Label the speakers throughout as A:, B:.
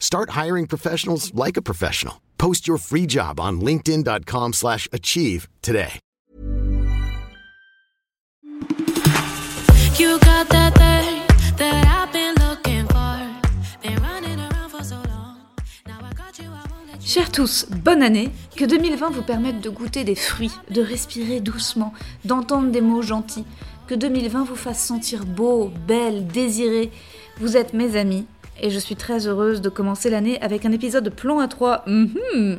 A: Start hiring professionals like a professional. Post your free job on linkedin.com/achieve slash achieve today.
B: You got that thing that I've been looking for. Been running around for so long. Now I got you, I won't let you.
C: Chers tous, bonne année, que 2020 vous permette de goûter des fruits, de respirer doucement, d'entendre des mots gentils, que 2020 vous fasse sentir beau, belle, désiré. Vous êtes mes amis et je suis très heureuse de commencer l'année avec un épisode de Plan à 3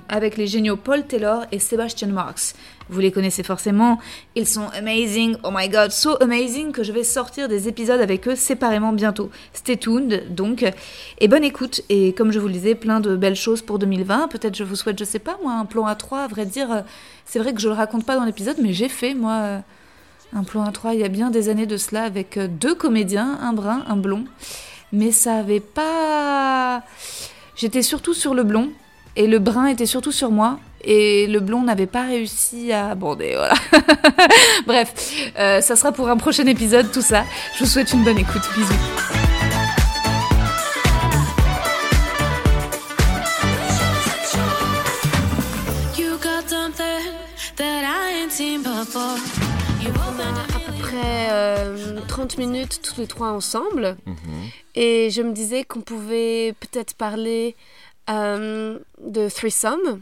C: avec les géniaux Paul Taylor et Sebastian Marks. Vous les connaissez forcément, ils sont amazing, oh my god, so amazing que je vais sortir des épisodes avec eux séparément bientôt. Stay tuned donc, et bonne écoute, et comme je vous le disais, plein de belles choses pour 2020, peut-être je vous souhaite, je sais pas moi, un plan à 3 à vrai dire, c'est vrai que je le raconte pas dans l'épisode, mais j'ai fait moi un plan à 3 il y a bien des années de cela avec deux comédiens, un brun, un blond, mais ça avait pas... J'étais surtout sur le blond, et le brun était surtout sur moi, et le blond n'avait pas réussi à aborder, voilà. Bref, euh, ça sera pour un prochain épisode, tout ça. Je vous souhaite une bonne écoute, bisous.
D: 30 minutes tous les trois ensemble. Et je me disais qu'on pouvait peut-être parler euh, de threesome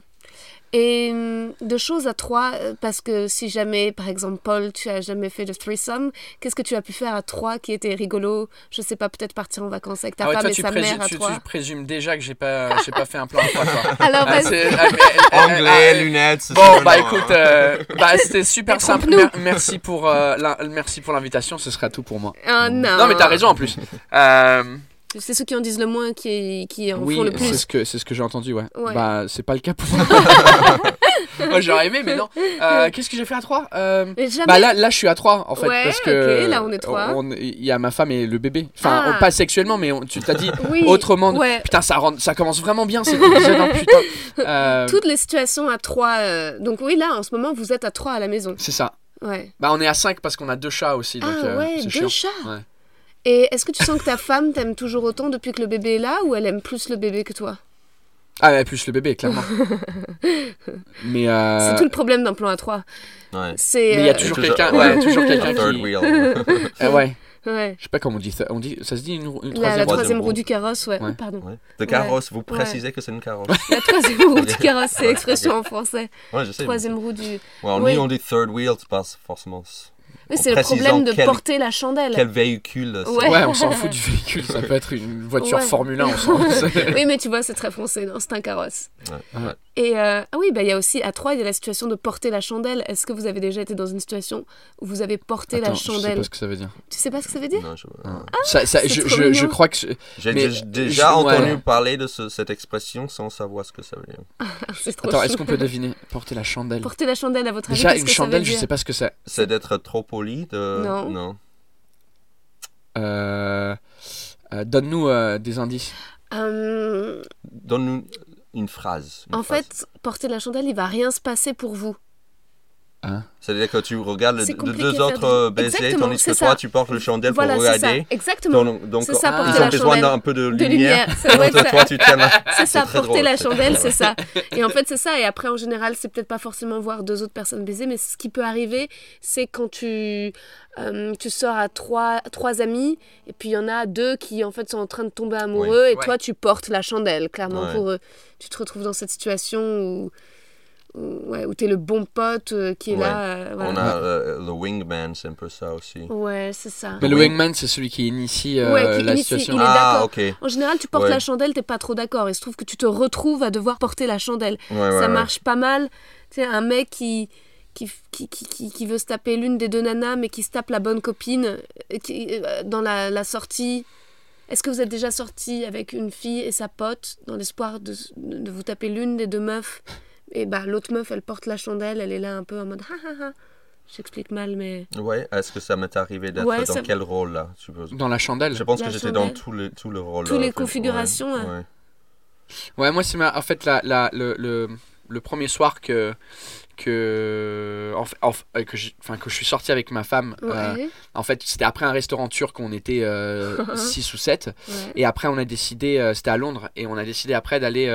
D: et hum, de choses à trois. euh, Parce que si jamais, par exemple, Paul, tu as jamais fait de threesome, qu'est-ce que tu as pu faire à trois qui était rigolo? Je sais pas, peut-être partir en vacances avec ta
E: Ah ouais,
D: femme
E: toi,
D: et sa mère à
E: tu,
D: trois.
E: tu présumes déjà que j'ai pas, j'ai pas fait un plan à trois, quoi.
D: Alors,
E: Ah, ah, mais elle-
F: Anglais,
E: elle-
F: lunettes.
E: Bon, bah
F: non,
E: écoute,
F: hein.
E: euh, bah, c'était super simple. Mer- merci pour, euh, l'in- merci pour l'invitation. Ce sera tout pour moi.
D: Ah, non.
E: Non, mais t'as raison en plus. Euh,
D: C'est ceux qui en disent le moins qui, qui en
E: oui,
D: font le
E: c'est
D: plus.
E: ce que c'est ce que j'ai entendu, ouais.
D: Ouais.
E: Bah, c'est pas le cas pour moi. moi, j'aurais aimé, mais non. Euh, Qu'est-ce que j'ai fait à 3 euh... Bah là, là, je suis à 3 en fait
D: Ouais,
E: parce que
D: ok, là, on est trois.
E: on- Il y a ma femme et le bébé. Enfin,
D: Ah.
E: on- pas sexuellement, mais on- tu t'as dit
D: Oui,
E: autrement.
D: ouais.
E: Putain, ça rend- ça commence vraiment bien cet épisode, hein, putain. Euh,
D: Toutes les situations à trois. euh, Donc oui, là, en ce moment, vous êtes à trois à la maison.
E: C'est ça.
D: Ouais.
E: Bah, on est à 5 parce qu'on a deux chats aussi. Donc,
D: ah ouais,
E: c'est
D: deux
E: chiant.
D: chats.
E: Ouais.
D: Et est-ce que tu sens que ta femme t'aime toujours autant depuis que le bébé est là ou elle aime plus le bébé que toi?
E: Ah, ouais, plus le bébé, clairement. mais euh,
D: C'est tout le problème d'un plan à trois.
F: Ouais.
D: C'est.
E: mais il y a
D: euh,
E: toujours quelqu'un,
F: ouais.
E: ouais, toujours quelqu'un
F: Third
E: qui.
F: wheel.
E: Euh, ouais.
D: ouais.
E: Je sais pas comment on dit ça. On dit, ça se dit une, une
D: La, la
E: troisième.
F: troisième
D: troisième
F: roue.
D: roue du carrosse, ouais.
E: Ouais.
D: Pardon.
F: Ouais. De carrosse, vous précisez que c'est une carrosse.
D: La troisième roue du carrosse, c'est l'expression en français.
F: Ouais, je sais.
D: Troisième roue du.
F: Ouais, en
D: Oui.
F: lui, on dit third wheel, c'est pas forcément.
D: Oui, c'est le problème de
F: quel-
D: porter la chandelle.
F: Quel véhicule.
D: Ouais.
E: Ouais, on s'en fout du véhicule. Ça peut être une voiture
D: Ouais.
E: Formule 1. On s'en fout.
D: Oui, mais tu vois, c'est très français, non C'est un carrosse.
F: Ouais, ouais.
D: Et euh, ah oui, bah il y a aussi à trois, il y a la situation de porter la chandelle. Est-ce que vous avez déjà été dans une situation où vous avez porté
E: Attends,
D: la
E: je sais
D: chandelle
E: pas ce que ça veut dire.
D: Tu sais pas ce que ça veut dire
F: Non, je-
E: ça, ça,
D: c'est
E: je,
D: trop
E: je,
D: mignon.
E: je crois que.
F: J'ai déjà
E: je- ouais.
F: entendu parler de ce- cette expression sans savoir ce que ça veut dire.
D: Ah,
E: Attends, est-ce qu'on peut deviner Porter la chandelle?
D: Porter la chandelle à votre avis
E: Déjà, une chandelle, je
D: dire
E: sais pas ce que c'est.
F: C'est d'être trop de...
D: Non.
F: Non.
E: Euh, euh, Donne-nous euh, des indices.
F: Donne-nous une phrase. une
D: En
F: phrase.
D: fait, porter la chandelle, il va rien se passer pour vous.
E: Hein?
F: C'est-à-dire que tu regardes le-
D: C'est
F: de
D: compliqué
F: deux
D: de
F: autres
D: des-
F: euh, baiser,
D: Exactement,
F: tandis que toi, tu portes le chandelle
D: voilà,
F: pour
D: c'est ça.
F: regarder.
D: Exactement.
F: Donc, donc,
D: ça,
F: ils
D: porter
F: ont besoin d'un peu de
D: De
F: lumière.
D: lumière, c'est vrai
F: Donc,
D: que
F: toi, tu tiens la-
D: C'est ça, porter
F: drôle,
D: la chandelle, c'est ça. Et en fait, c'est ça. Et après, en général, c'est peut-être pas forcément voir deux autres personnes baiser, mais ce qui peut arriver, c'est quand tu, euh, tu sors à trois, trois amis, et puis il y en a deux qui, en fait, sont en train de tomber amoureux, et
E: Ouais.
D: toi, tu portes la chandelle, clairement,
F: Ouais.
D: pour eux. Tu te retrouves dans cette situation où, ouais, où t'es le bon pote euh, qui est
F: Ouais.
D: là. euh, voilà.
F: On a euh, le wingman, c'est un peu ça aussi.
D: Ouais, c'est ça.
E: Mais le
F: Oui.
E: wingman, c'est celui qui initie euh,
D: Ouais, qui
E: la
D: initie,
E: situation.
D: il est
F: ah,
D: d'accord.
F: ok. Ouais,
D: En général, tu portes
F: Ouais.
D: la chandelle, t'es pas trop d'accord. Il se trouve que tu te retrouves à devoir porter la chandelle.
F: ouais,
D: ça
F: ouais.
D: marche pas mal. Tu sais, un mec qui, qui, qui, qui, qui- veut se taper l'une des deux nanas, mais qui se tape la bonne copine euh, qui, euh, dans la, la sortie. Est-ce que vous êtes déjà sorti avec une fille et sa pote dans l'espoir de, de vous taper l'une des deux meufs? Et bah, l'autre meuf, elle porte la chandelle, elle est là un peu en mode ha ha ha. J'explique mal, mais.
F: Ouais, est-ce que ça m'est arrivé d'être
D: Ouais,
F: dans
D: ça-
F: quel rôle là je suppose
E: Dans la chandelle.
F: Je pense
D: La
F: que j'étais dans les, tous les rôles.
D: Tous
F: là,
D: les configurations,
F: Ouais,
D: hein.
F: ouais.
E: Ouais, moi, c'est ma... en fait la, la- le, le, le premier soir que, que, en, euh, que, j'ai- enfin, que je suis sorti avec ma femme. euh,
D: Ouais,
E: en fait, c'était après un restaurant turc, on était 6 ou 7.
D: ouais.
E: Et après, on a décidé, euh, c'était à Londres, et on a décidé après d'aller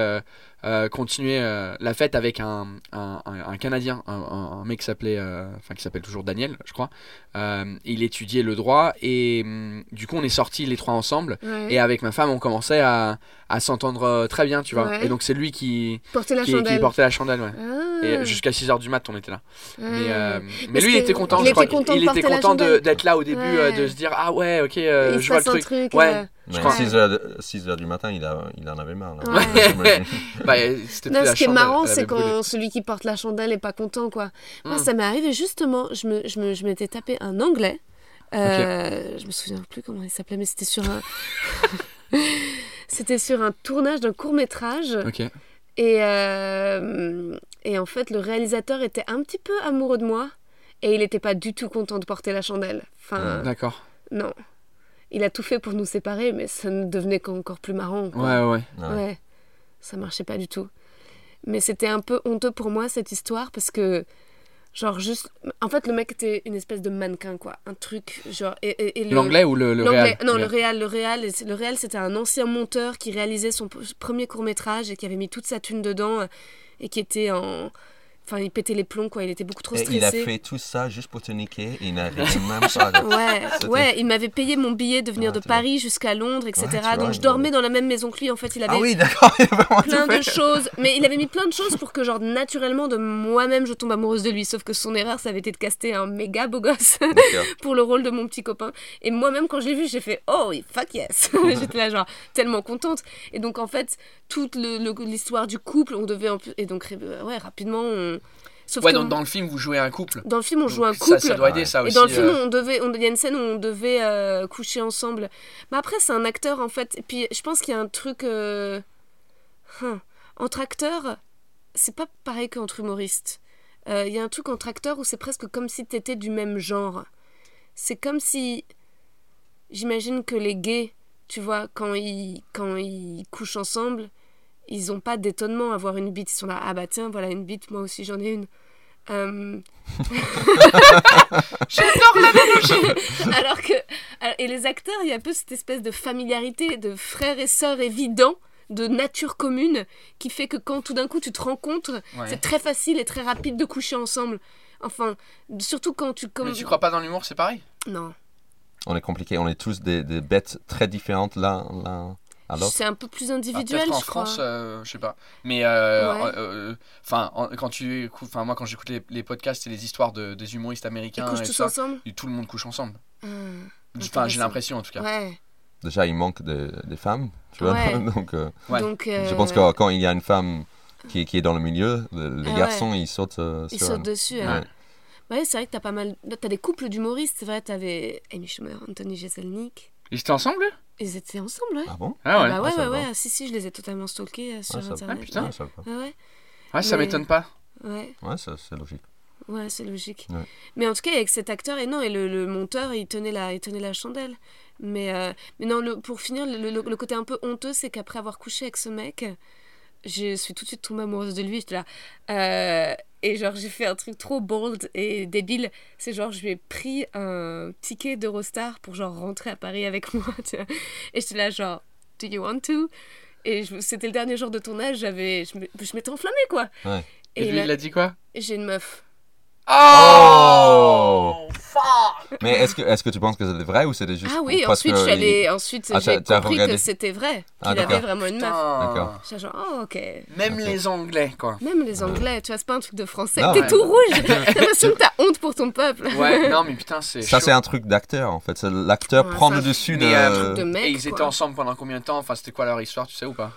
E: euh, continuer euh, la fête avec un, un, un- un Canadien, un, mec qui s'appelait, euh, enfin qui s'appelle toujours Daniel, je crois. Il étudiait le droit, et hum, du coup, on est sortis les trois ensemble.
D: ouais.
E: Et avec ma femme, on commençait à, à s'entendre très bien, tu vois.
D: Ouais.
E: Et donc, c'est lui qui,
D: Porter la
E: qui, qui
D: chandelle.
E: portait la chandelle, ouais.
D: Ah.
E: Et jusqu'à 6h du mat, on était là. Mais,
D: Ah.
E: mais
D: Parce
E: lui, il était content,
D: il
E: je crois.
D: était content de
E: il était content d'être là au début, de se dire Ah ouais, ok, je vois le truc.
D: truc.
E: Ouais.
D: Euh,
E: Je crois.
F: 6 heures, 6 heures du matin, il, a, il en avait marre. Là.
D: Ouais.
E: Bah,
D: Non, ce qui est marrant, c'est quand celui qui porte la chandelle est pas content, quoi. Moi,
E: Hmm.
D: ça m'est arrivé justement, je me, je me, je m'étais tapé un anglais. Euh, Je me souviens plus comment il s'appelait, mais c'était sur un. c'était sur un tournage d'un court métrage. Et, euh, et en fait, le réalisateur était un petit peu amoureux de moi. Et il n'était pas du tout content de porter la chandelle. Enfin,
E: D'accord.
D: non. Il a tout fait pour nous séparer, mais ça ne devenait qu'encore plus marrant. quoi.
E: Ouais, ouais.
F: Ouais.
D: Ouais, ça marchait pas du tout. Mais c'était un peu honteux pour moi cette histoire parce que, genre, juste. En fait, le mec était une espèce de mannequin, quoi. Un truc, genre. Et, et- et le-
E: L'anglais ou le, le
D: Non, le réal. Le réal, le réal, c'était un ancien monteur qui réalisait son premier court métrage et qui avait mis toute sa thune dedans euh, et qui était en. Enfin, il pétait les plombs, quoi. Il était beaucoup trop
F: Et
D: stressé.
F: il a fait tout ça juste pour te niquer il n'arrive même pas. à-
D: Ouais, ouais, il m'avait payé mon billet de venir
F: Ah,
D: de. Paris jusqu'à Londres, etc.
F: Ouais, tu vois,
D: Donc je dormais dans la même maison que lui. En fait, il avait
F: Ah oui, d'accord,
D: plein de choses. Mais il avait mis plein de choses pour que, genre, naturellement, de moi-même, je tombe amoureuse de lui. Sauf que son erreur, ça avait été de caster un méga beau gosse pour le rôle de mon petit copain. Et moi-même, quand je l'ai vu, j'ai fait Oh, fuck yes J'étais là, genre, tellement contente. Et donc, en fait, toute l'histoire du couple, on devait. Et donc, euh, ouais, rapidement, on. Sauf
E: Ouais,
D: que
E: dans, dans le film, vous jouez un couple.
D: dans le film, on
E: Donc
D: joue un couple.
E: Ça, doit aider, ça
D: Et
E: aussi.
D: dans le film,
E: euh,
D: on devait, on- il y a une scène où on devait euh, coucher ensemble. Mais après, c'est un acteur en fait. Et puis, je pense qu'il y a un truc euh, hein, entre acteurs, c'est pas pareil qu'entre humoristes. Euh, Il y a un truc entre acteurs où c'est presque comme si t'étais du même genre. C'est comme si, j'imagine que les gays, tu vois, quand ils, quand ils couchent ensemble, ils ont pas d'étonnement à voir une bite. Ils sont là, ah bah tiens, voilà une bite, moi aussi j'en ai une. Euh,
E: J'adore l'analogie
D: Alors que. alors- Et les acteurs, il y a un peu cette espèce de familiarité, de frères et sœurs évidents, de nature commune, qui fait que quand tout d'un coup tu te rencontres,
E: Ouais.
D: c'est très facile et très rapide de coucher ensemble. Enfin, surtout quand tu. Comme...
E: Mais tu crois pas dans l'humour, c'est pareil?
D: Non.
F: On est compliqué, on est tous des, des bêtes très différentes l'un l'un à l'autre.
D: C'est un peu plus
E: Ah,
D: individuel,
E: Peut-être en
D: je crois.
E: France, euh, je sais pas. Mais euh,
D: Ouais.
E: euh, enfin, en- quand tu écoutes, enfin moi quand j'écoute les, les podcasts et les histoires de, des humoristes
D: Ils
E: américains
D: couchent
E: et
D: tous
E: ça,
D: ensemble
E: et tout le monde couche ensemble. Enfin, j'ai l'impression en tout cas.
D: Ouais.
F: Déjà, il manque de- des femmes, tu vois.
D: Ouais.
F: Donc, euh,
E: Ouais.
D: Donc,
F: je pense que quand il y a une femme qui, qui est dans le milieu, le- les
D: Ah
F: garçons, ils sautent euh,
D: Ils
F: sur
D: sautent dessus.
F: Ouais.
D: hein. Ouais, c'est vrai que t'as pas mal. T'as des couples d'humoristes, c'est vrai. T'avais Amy Schumer, Anthony Jeselnik.
E: Ils étaient ensemble
D: Ils étaient ensemble, ouais.
F: Ah bon?
E: Ah ouais.
D: bah ouais,
F: Ah,
D: ouais,
F: va.
D: ouais. Si, si, je les ai totalement stalkés euh, sur
F: Ah, ça va.
D: Internet.
E: Ah, putain.
F: Ouais, ça va.
D: Ouais, ouais.
E: Ouais, ça m'étonne pas.
D: Ouais,
F: Ouais, ça, c'est logique.
D: ouais, c'est logique.
F: Ouais.
D: Mais en tout cas, avec cet acteur, et non, et le, le monteur, il tenait la, il tenait la chandelle. Mais, euh, mais non, le, pour finir, le, le- le côté un peu honteux, c'est qu'après avoir couché avec ce mec, je suis tout de suite tombée amoureuse de lui. J'étais là. euh, et genre, j'ai fait un truc trop bold et débile. C'est genre, je lui ai pris un ticket d'Eurostar pour genre rentrer à Paris avec moi. tu vois. Et j'étais là, genre, do you want to? Et c'était le dernier jour de tournage, j'avais, je m'é- je m'étais enflammée quoi.
F: Ouais.
E: Et,
D: il
E: lui, il a dit quoi?
D: J'ai une meuf.
F: Oh Mais est-ce que, est que tu penses que c'était vrai ou c'était juste
D: Ah oui,
F: parce
D: ensuite,
F: que
D: je suis allée-
F: il-
D: ensuite
F: Ah,
D: j'ai compris
F: regardé.
D: que c'était vrai,
F: Ah,
D: qu'il avait vraiment une meuf.
F: D'accord.
D: J'étais genre, oh ok.
E: Même les Anglais, quoi.
D: Même les Anglais, tu vois, c'est pas un truc de français. T'es
F: ouais.
D: tout rouge. T'as l'impression que t'as honte pour ton peuple.
E: Ouais, non, mais putain, c'est.
F: Ça, c'est un truc d'acteur en fait. C'est L'acteur
D: Ouais,
F: prend le dessus de.
E: Mais,
D: de mec,
E: Et ils étaient ensemble pendant combien de temps? Enfin, c'était quoi leur histoire, tu sais ou pas?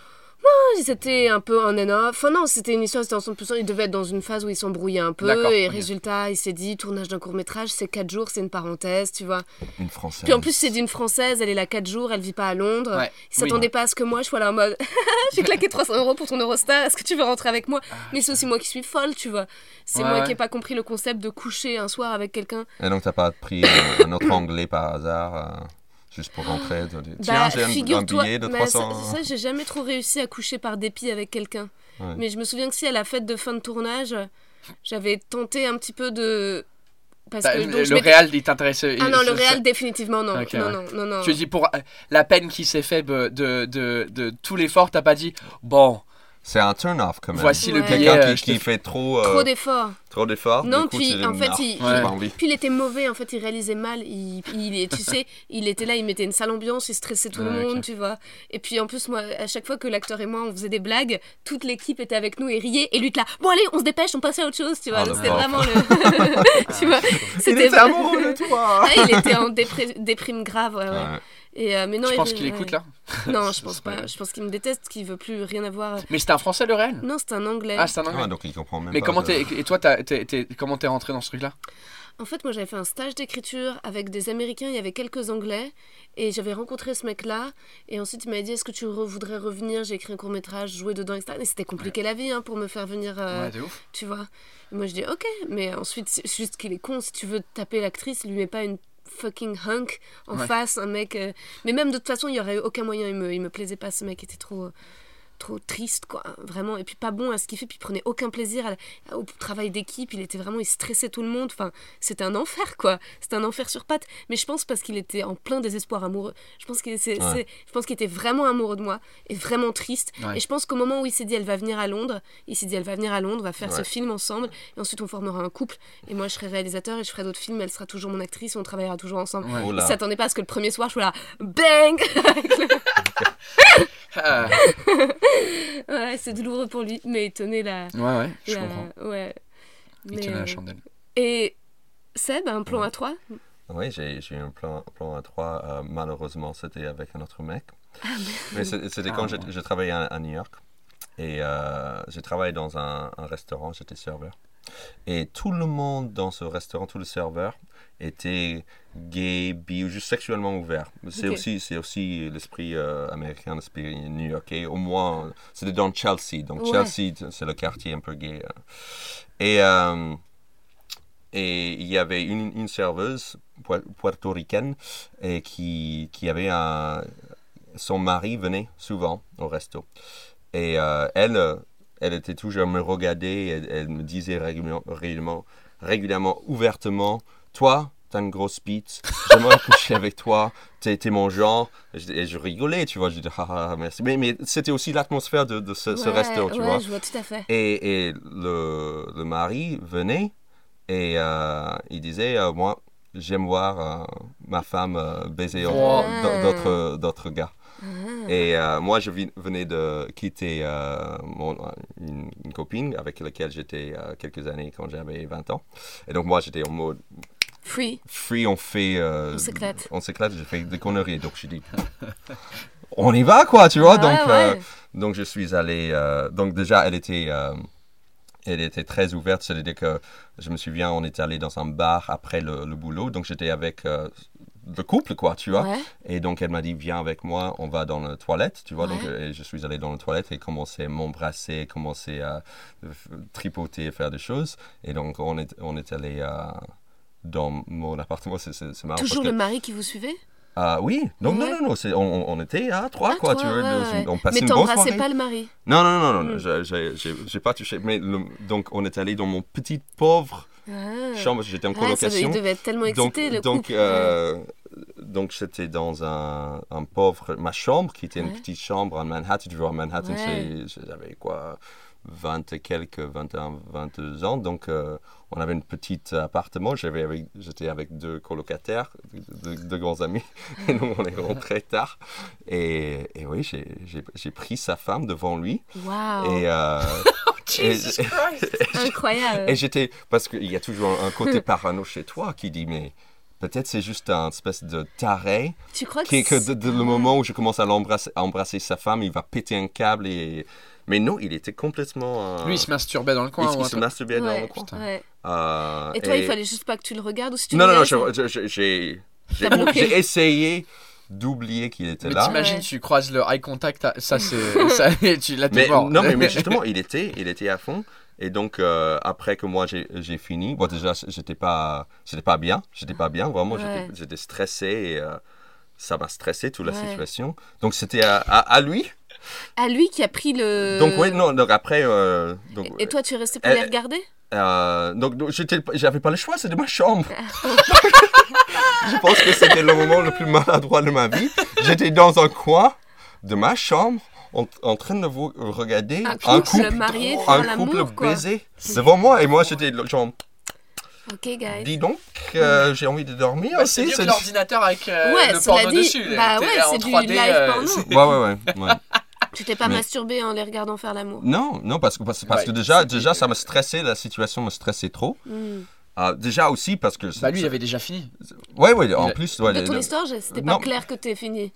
D: C'était un peu un and off. Enfin non, c'était une histoire, c'était ensemble plus Ils devaient être dans une phase où ils s'embrouillaient un peu.
E: D'accord,
D: Et
E: ok.
D: résultat, il s'est dit, tournage d'un court métrage, c'est 4 jours, c'est une parenthèse, tu vois.
F: Une française.
D: Puis en plus, c'est d'une française, elle est là 4 jours, elle vit pas à Londres.
E: Ouais,
D: Ils s'attendaient pas à ce que moi, je sois là en mode, j'ai claqué 300 euros pour ton Eurostar, est-ce que tu veux rentrer avec moi? Mais c'est aussi moi qui suis folle, tu vois. C'est
E: Ah. Ouais,
D: moi
E: ouais.
D: qui ai pas compris le concept de coucher un soir avec quelqu'un.
F: Et donc, t'as pas pris un, un autre anglais par hasard euh, juste pour rentrer dit, Tiens,
D: Bah,
F: j'ai un- un, billet de
D: mais
F: 300.
D: ça, ça, j'ai jamais trop réussi à coucher par dépit avec quelqu'un.
F: Ouais.
D: Mais je me souviens que si à la fête de fin de tournage, j'avais tenté un petit peu de. Parce
E: Bah,
D: que donc, je
E: Le réal, il t'intéressait.
D: Ah non, le
E: ça-
D: définitivement non. Non,
E: ouais.
D: non, non, non.
E: Je dis, pour euh, la peine qui s'est fait de, de, de, de tout l'effort, t'as pas dit, bon,
F: C'est un turn-off quand même.
E: voici le billet.
F: Quelqu'un
E: euh,
F: qui,
E: te-
F: fait trop, euh,
D: Trop d'efforts.
F: Trop d'efforts.
D: Non,
F: du coup,
D: puis en fait, il,
E: Ouais.
D: Puis il était mauvais, en fait, il réalisait mal. Il, il est, tu sais, il était là, il mettait une sale ambiance, il stressait tout le monde, tu vois. Et puis en plus, moi, à chaque fois que l'acteur et moi, on faisait des blagues, toute l'équipe était avec nous et riait. Et lui, là, bon, allez, on se dépêche, on passe à autre chose, tu vois.
F: Le
D: C'était vraiment le. tu vois, c'était
F: était amoureux de toi.
D: Ah, il était en déprime grave, ouais, ouais.
F: Ouais.
D: Et, euh, mais non,
E: Je
D: il
E: pense qu'il écoute là.
D: Non, je pense pas. Je pense qu'il me déteste, qu'il veut plus rien avoir.
E: Mais c'était un français le réel?
D: Non, c'est un anglais.
E: Ah, c'est un anglais.
F: Ah, donc il comprend même
E: Mais
F: pas.
E: comment t'es. Et toi, t'as- t'es- t'es- comment t'es rentré dans ce truc-là?
D: En fait, moi, j'avais fait un stage d'écriture avec des Américains, il y avait quelques Anglais, et j'avais rencontré ce mec-là, et ensuite il m'a dit, est-ce que tu re- voudrais revenir? J'ai écrit un court-métrage, jouer dedans, etc. Et c'était compliqué la vie hein, pour me faire venir, euh,
E: Ouais, de ouf.
D: tu vois. Et moi, je dis, ok, mais ensuite, c'est juste qu'il est con, si tu veux taper l'actrice, lui mets pas une fucking hunk en
E: Ouais.
D: face, un mec... euh, Mais même de toute façon, il y aurait eu aucun moyen, il me, il me plaisait pas, ce mec était trop... trop triste quoi vraiment et puis pas bon à ce qu'il fait puis il prenait aucun plaisir à au travail d'équipe il était vraiment il stressait tout le monde enfin c'était un enfer quoi c'était un enfer sur pattes mais je pense parce qu'il était en plein désespoir amoureux je pense qu'il c'est-
F: Ouais.
D: c'est- je pense qu'il était vraiment amoureux de moi et vraiment triste
E: Ouais.
D: et je pense qu'au moment où il s'est dit elle va venir à Londres il s'est dit elle va venir à Londres on va faire ce film ensemble et ensuite on formera un couple et moi je serai réalisateur et je ferai d'autres films elle sera toujours mon actrice on travaillera toujours ensemble. Il s'attendait pas à ce que le premier soir je sois là bang!
E: Ah,
D: ouais c'est douloureux pour lui mais il tenait la,
E: ouais, ouais, je
D: la-
E: comprends.
D: ouais
E: Il
D: Mais,
E: tenait la chandelle.
D: Et Seb, un plan à trois?
F: Oui, j'ai j'ai eu un plan, plan à trois. euh, malheureusement, c'était avec un autre mec.
D: Ah,
F: Mais c'était
E: Ah,
F: quand j'ai
E: ouais.
F: j'ai travaillé à, à New York. Et euh, j'ai travaillé dans un, un restaurant, j'étais serveur. Et tout le monde dans ce restaurant, tous les serveurs, étaient gays, bi ou juste sexuellement ouverts. C'est aussi, c'est aussi l'esprit euh, américain, l'esprit new-yorkais. Au moins, c'était dans Chelsea. Donc
D: Ouais.
F: Chelsea, c'est le quartier un peu gay. euh. Et, euh, et il y avait une, une serveuse puer- puertoricaine et qui, qui avait un... Son mari venait souvent au resto. Et euh, elle, elle était toujours à me regarder. Elle, elle me disait régulièrement, ouvertement, toi, t'as une grosse bite. J'aimerais coucher avec toi. T'es mon genre. Et je, et je rigolais, tu vois. Je disais, ah, ah, merci. Mais, mais c'était aussi l'atmosphère de, de ce, ce
D: Ouais,
F: resto, tu
D: ouais,
F: vois.
D: je vois tout à fait.
F: Et, et le, le mari venait et euh, il disait euh, Moi, j'aime voir euh, ma femme baiser d'autres gars.
D: Ah.
F: Et euh, moi, je venais de quitter euh, mon, une, une copine avec laquelle j'étais euh, quelques années quand j'avais 20 ans. Et donc, moi, j'étais en mode
D: Free.
F: free, on fait. euh,
D: On s'éclate.
F: On s'éclate, j'ai fait des conneries. Donc, je dis On y va, quoi, tu vois.
D: Ouais,
F: donc, euh,
D: ouais.
F: donc, je suis allé. euh, donc, déjà, elle était. euh, elle était très ouverte, c'est-à-dire que je me souviens, on était allé dans un bar après le, le boulot, donc j'étais avec euh, le couple, quoi, tu vois.
D: Ouais.
F: Et donc elle m'a dit, viens avec moi, on va dans la toilette, tu vois.
D: Ouais.
F: Donc euh, et je suis allé dans la toilette et commencé à m'embrasser, commencer à euh, tripoter, faire des choses. Et donc on est, on est allé euh, dans mon appartement, c'est c'est- c'est marrant.
D: Toujours
F: parce
D: le
F: que,
D: mari qui vous suivait?
F: Ah oui, donc
D: Ouais.
F: non, non, non, c'est- on, on était à trois,
D: Ah,
F: quoi,
D: toi,
F: tu vois.
D: ouais,
F: on passait
D: Mais
F: une bonne soirée.
D: pas le mari?
F: Non, non, non, non, non,
D: Mm.
F: j'ai- j'ai j'ai- pas touché. Mais le- donc on est allé dans mon petit pauvre
D: Ah.
F: chambre, j'étais en
D: Ouais, ça,
F: colocation.
D: il devait être tellement
F: Donc,
D: excité, le
F: donc,
D: couple.
F: euh, donc j'étais dans un, un pauvre, ma chambre qui était une petite chambre en Manhattan. Tu vois, à Manhattan,
D: Ouais.
F: j'avais quoi 20 et quelques, 21, 22 ans. Donc, euh, on avait un petit appartement. J'avais avec, j'étais avec deux colocataires, deux, deux- grands amis. Et nous, on est rentrés tard. Et, et oui, j'ai, pris sa femme devant lui.
D: Waouh.
F: Et, euh, et-
D: Incroyable.
F: et j'étais, parce qu'il y a toujours un côté parano chez toi qui dit, mais peut-être c'est juste un espèce de taré,
D: tu crois que,
F: qui, que de, de le moment où je commence à l'embrasser, à embrasser sa femme, il va péter un câble. Et... Mais non, il était complètement... euh,
E: Lui, il se masturbait dans le coin.
F: il se masturbait dans le coin.
D: ouais.
F: Euh,
D: Et toi, il fallait juste pas que tu le regardes ou si tu
F: Non, non, non, j'ai essayé d'oublier qu'il était
E: Mais
F: là.
E: t'imagines,
D: Ouais.
E: tu croises le eye contact, ça c'est. ça, tu l'as
F: Mais,
E: mort.
F: non, mais, mais justement, il était, il était à fond. Et donc, euh, après que moi j'ai fini, bon, déjà, j'étais pas, pas bien. J'étais pas bien, vraiment,
D: Ouais.
F: j'étais- stressé. Et, euh, ça m'a stressé, toute la
D: Ouais.
F: situation. Donc, c'était à, à, à lui.
D: À lui qui a pris le.
F: Donc, oui, non, donc après. euh, donc,
D: Et toi, tu es resté pour les regarder?
F: donc, donc, j'avais pas le choix, c'était ma chambre. je pense que c'était le moment le plus maladroit de ma vie. J'étais dans un coin de ma chambre en, en train de vous regarder
D: Un couple marié
F: un couple baiser devant moi. Et moi, j'étais genre,
D: Ok, guys.
F: dis donc, euh, j'ai envie de dormir
E: c'est
F: aussi.
E: mieux
F: c'est-
E: l'ordinateur avec euh,
D: Ouais,
E: le porno
D: dit,
E: dessus.
D: bah ouais, c'est du
E: 3D,
D: live
E: euh,
D: porno.
E: c'est-
F: Ouais, ouais, ouais. ouais.
D: Tu t'es pas
F: Mais-
D: masturbé en les regardant faire l'amour?
F: Non, non, parce que, parce, parce que déjà, déjà, ça me stressait, la situation me stressait trop.
D: Hmm.
F: Euh, déjà aussi parce que...
E: Bah lui, il avait déjà fini.
F: Ouais, ouais, en
E: il
F: plus... ouais,
D: De ton
F: le-
D: histoire, c'était pas
F: Non.
D: clair que t'es fini.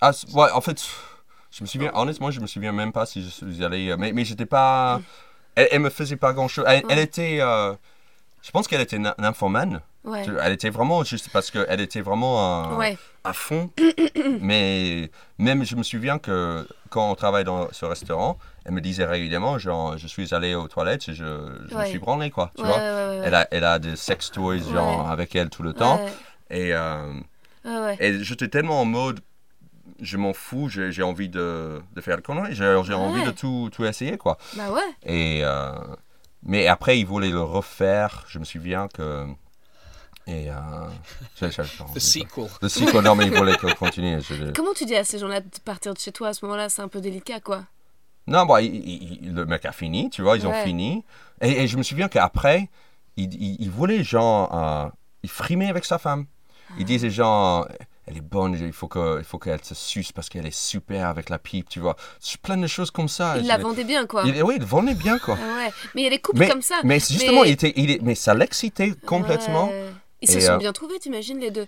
F: Ah, ouais, en fait, je me souviens, honnêtement, je me souviens même pas si je suis allé. euh, Mais, mais j'étais pas. Elle, elle me faisait pas grand chose. Elle, elle était. euh, je pense qu'elle était ny- nymphomane.
D: Ouais.
F: Elle était vraiment juste parce qu'elle était vraiment
D: Ouais.
F: à fond. mais même, je me souviens que quand on travaille dans ce restaurant, elle me disait régulièrement genre, je suis allé aux toilettes et je, je me suis branlé, quoi. Tu vois. Elle, a, elle a des sex toys genre, avec elle tout le temps. Et. euh, et j'étais tellement en mode, je m'en fous, j'ai j'ai envie de, de faire le connerie, j'ai j'ai envie
D: Ouais.
F: de tout, tout essayer, quoi.
D: Bah ouais.
F: Et, euh, mais après, il voulait le refaire, je me souviens que... Et... Euh,
E: The sequel.
F: Le sequel, non, mais il voulait que continuer. je-
D: Comment tu dis à ces gens-là de partir de chez toi à ce moment-là C'est un peu délicat, quoi?
F: Non, bon, il- il- il- le mec a fini, tu vois, ils ont
D: Ouais.
F: fini. Et, et je me souviens qu'après, il, il, il voulait, genre, euh, il frimait avec sa femme.
D: Ah.
F: Il disait, genre, elle est bonne, il faut que- il faut qu'elle se suce parce qu'elle est super avec la pipe, tu vois. C'est Plein de choses comme ça.
D: Il la vendait bien, quoi.
F: il- oui, il vendait bien, quoi.
D: Ah ouais. Mais il y a des couples
F: Mais,
D: comme ça.
F: mais justement,
D: Mais-
F: il était, il est- mais ça l'excitait complètement.
D: Ouais. Ils se sont
F: euh,
D: bien trouvés, t'imagines, les deux.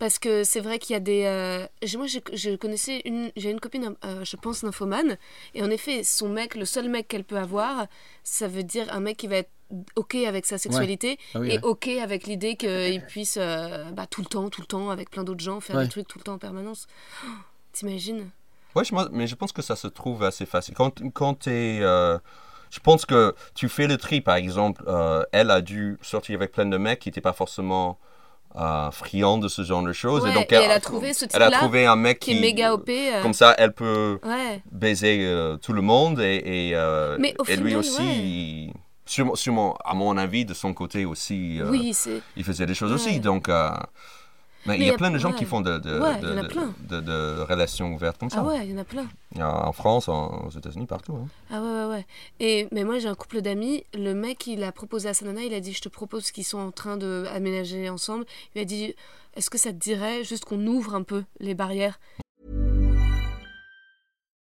D: Parce que c'est vrai qu'il y a des. euh, Moi, je, je connaissais une. J'ai une copine, euh, je pense, nymphomane. Et en effet, son mec, le seul mec qu'elle peut avoir, ça veut dire un mec qui va être OK avec sa sexualité
E: Ah oui,
D: et
E: ouais.
D: OK avec l'idée qu'il puisse, euh, bah, tout le temps, tout le temps, avec plein d'autres gens, faire
E: Ouais.
D: des trucs tout le temps en permanence. Oh, T'imagines?
F: Ouais, je mais je pense que ça se trouve assez facile. Quand, quand tu es. je pense que tu fais le tri, par exemple. euh, elle a dû sortir avec plein de mecs qui n'étaient pas forcément euh, friands de ce genre de choses.
D: Ouais,
F: et donc,
D: et elle a trouvé ce
F: Elle a trouvé un mec
D: Qui est méga OP. euh,
F: Comme ça, elle peut
D: Ouais.
F: baiser euh, tout le monde et, et, euh,
D: Mais au
F: et lui
D: final,
F: aussi,
D: ouais.
F: il- sûrement, sûrement, à mon avis, de son côté aussi, euh,
D: Oui,
F: il faisait des choses
D: Ouais.
F: aussi. Donc, euh, mais il y
D: y
F: a plein de gens
D: ouais.
F: qui font de, de,
D: Ouais,
F: de, relations ouvertes comme ça.
D: Ah ouais, il y en a plein.
F: En France, en- aux États-Unis, partout. hein.
D: Ah ouais, ouais, ouais. Et, mais moi, j'ai un couple d'amis. Le mec, il a proposé à sa nana, il a dit Je te propose qu'ils sont en train de aménager ensemble. Il a dit Est-ce que ça te dirait juste qu'on ouvre un peu les barrières?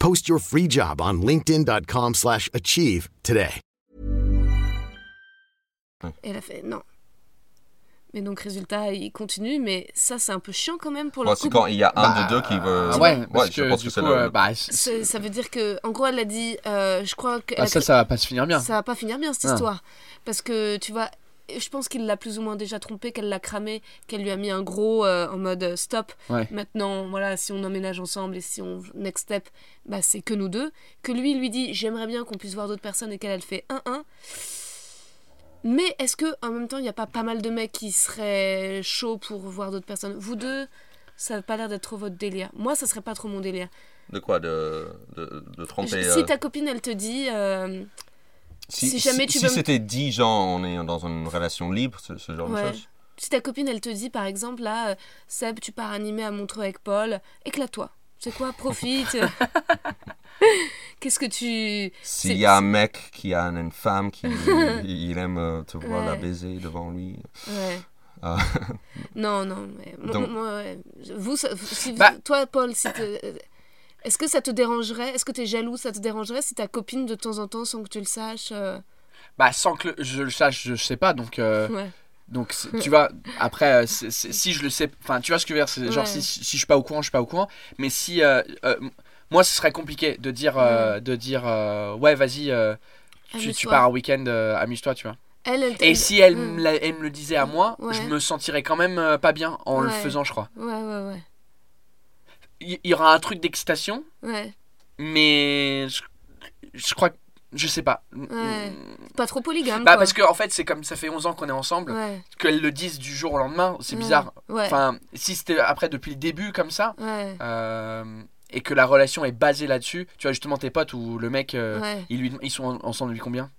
A: Post your free job on linkedin.com/achieve slash achieve today.
D: Et elle a fait Non. Mais donc, résultat, il continue. Mais ça, c'est un peu chiant quand même pour
F: Bon,
D: le
F: c'est
D: couple.
F: quand il y a un
E: Bah,
F: des deux qui veut.
E: Ah ouais, parce
F: je
E: que
F: pense
E: du
F: que c'est
E: coup,
F: le-
E: euh, bah, c'est-
D: C'est- Ça veut dire que, en gros, elle a dit euh, Je crois que.
E: bah, ça, ça va pas se finir bien.
D: Ça va pas finir bien cette
E: Ah.
D: histoire. Parce que tu vois, je pense qu'il l'a plus ou moins déjà trompé, qu'elle l'a cramé, qu'elle lui a mis un gros euh, en mode euh, stop.
E: Ouais.
D: Maintenant, voilà, si on emménage ensemble et si on next step, bah c'est que nous deux. Que lui lui dit j'aimerais bien qu'on puisse voir d'autres personnes et qu'elle elle fait 1-1. Mais est-ce que en même temps, il n'y a pas pas mal de mecs qui seraient chauds pour voir d'autres personnes? Vous deux, ça n'a pas l'air d'être trop votre délire. Moi, ça serait pas trop mon délire.
F: De quoi? De, de, de tromper.
D: Si
F: euh,
D: ta copine, elle te dit, euh, si jamais tu
F: si
D: veux
F: c'était dit, genre, on est dans une relation libre, ce, ce genre
D: Ouais.
F: de choses.
D: si ta copine, elle te dit, par exemple, là, euh, Seb, tu pars animer à Montreux avec Paul, éclate-toi. C'est quoi? Profite. Qu'est-ce que tu.
F: S'il y a un mec qui a une femme qui il aime euh, te voir la baiser devant lui.
D: Ouais.
F: Ah.
D: Non, non. Mais
F: Donc-
D: moi, ouais. Vous, si vous-
E: Bah-
D: toi, Paul, si te- est-ce que ça te dérangerait Est-ce que tu es jaloux Ça te dérangerait si ta copine, de temps en temps, sans que tu le saches euh,
E: Bah, sans que je le sache, je sais pas. Donc, euh,
D: Ouais.
E: donc tu vois, après, euh, si je le sais, enfin, tu vois ce que je veux dire, genre
D: Ouais.
E: si, si je suis pas au courant, je suis pas au courant. Mais si, euh, euh, moi, ce serait compliqué de dire, euh, de dire, ouais, vas-y, tu, tu pars un week-end, amuse-toi, tu vois.
D: Elle, elle
E: Et si elle,
D: Mm.
E: elle me le disait à moi,
D: Ouais.
E: je me sentirais quand même pas bien en le
D: Ouais.
E: faisant, je crois.
D: Ouais, ouais, ouais.
E: Il y, aura un truc d'excitation,
D: Ouais.
E: mais je, je crois que, je sais pas.
D: Ouais. Pas trop polygame.
E: Bah,
D: quoi.
E: parce que en fait, c'est comme ça fait 11 ans qu'on est ensemble,
D: Ouais.
E: qu'elles le disent du jour au lendemain, c'est bizarre. Enfin, si c'était après depuis le début comme ça, euh, et que la relation est basée là-dessus, tu vois justement tes potes où le mec, euh, ils, lui, ils sont en- ensemble depuis combien?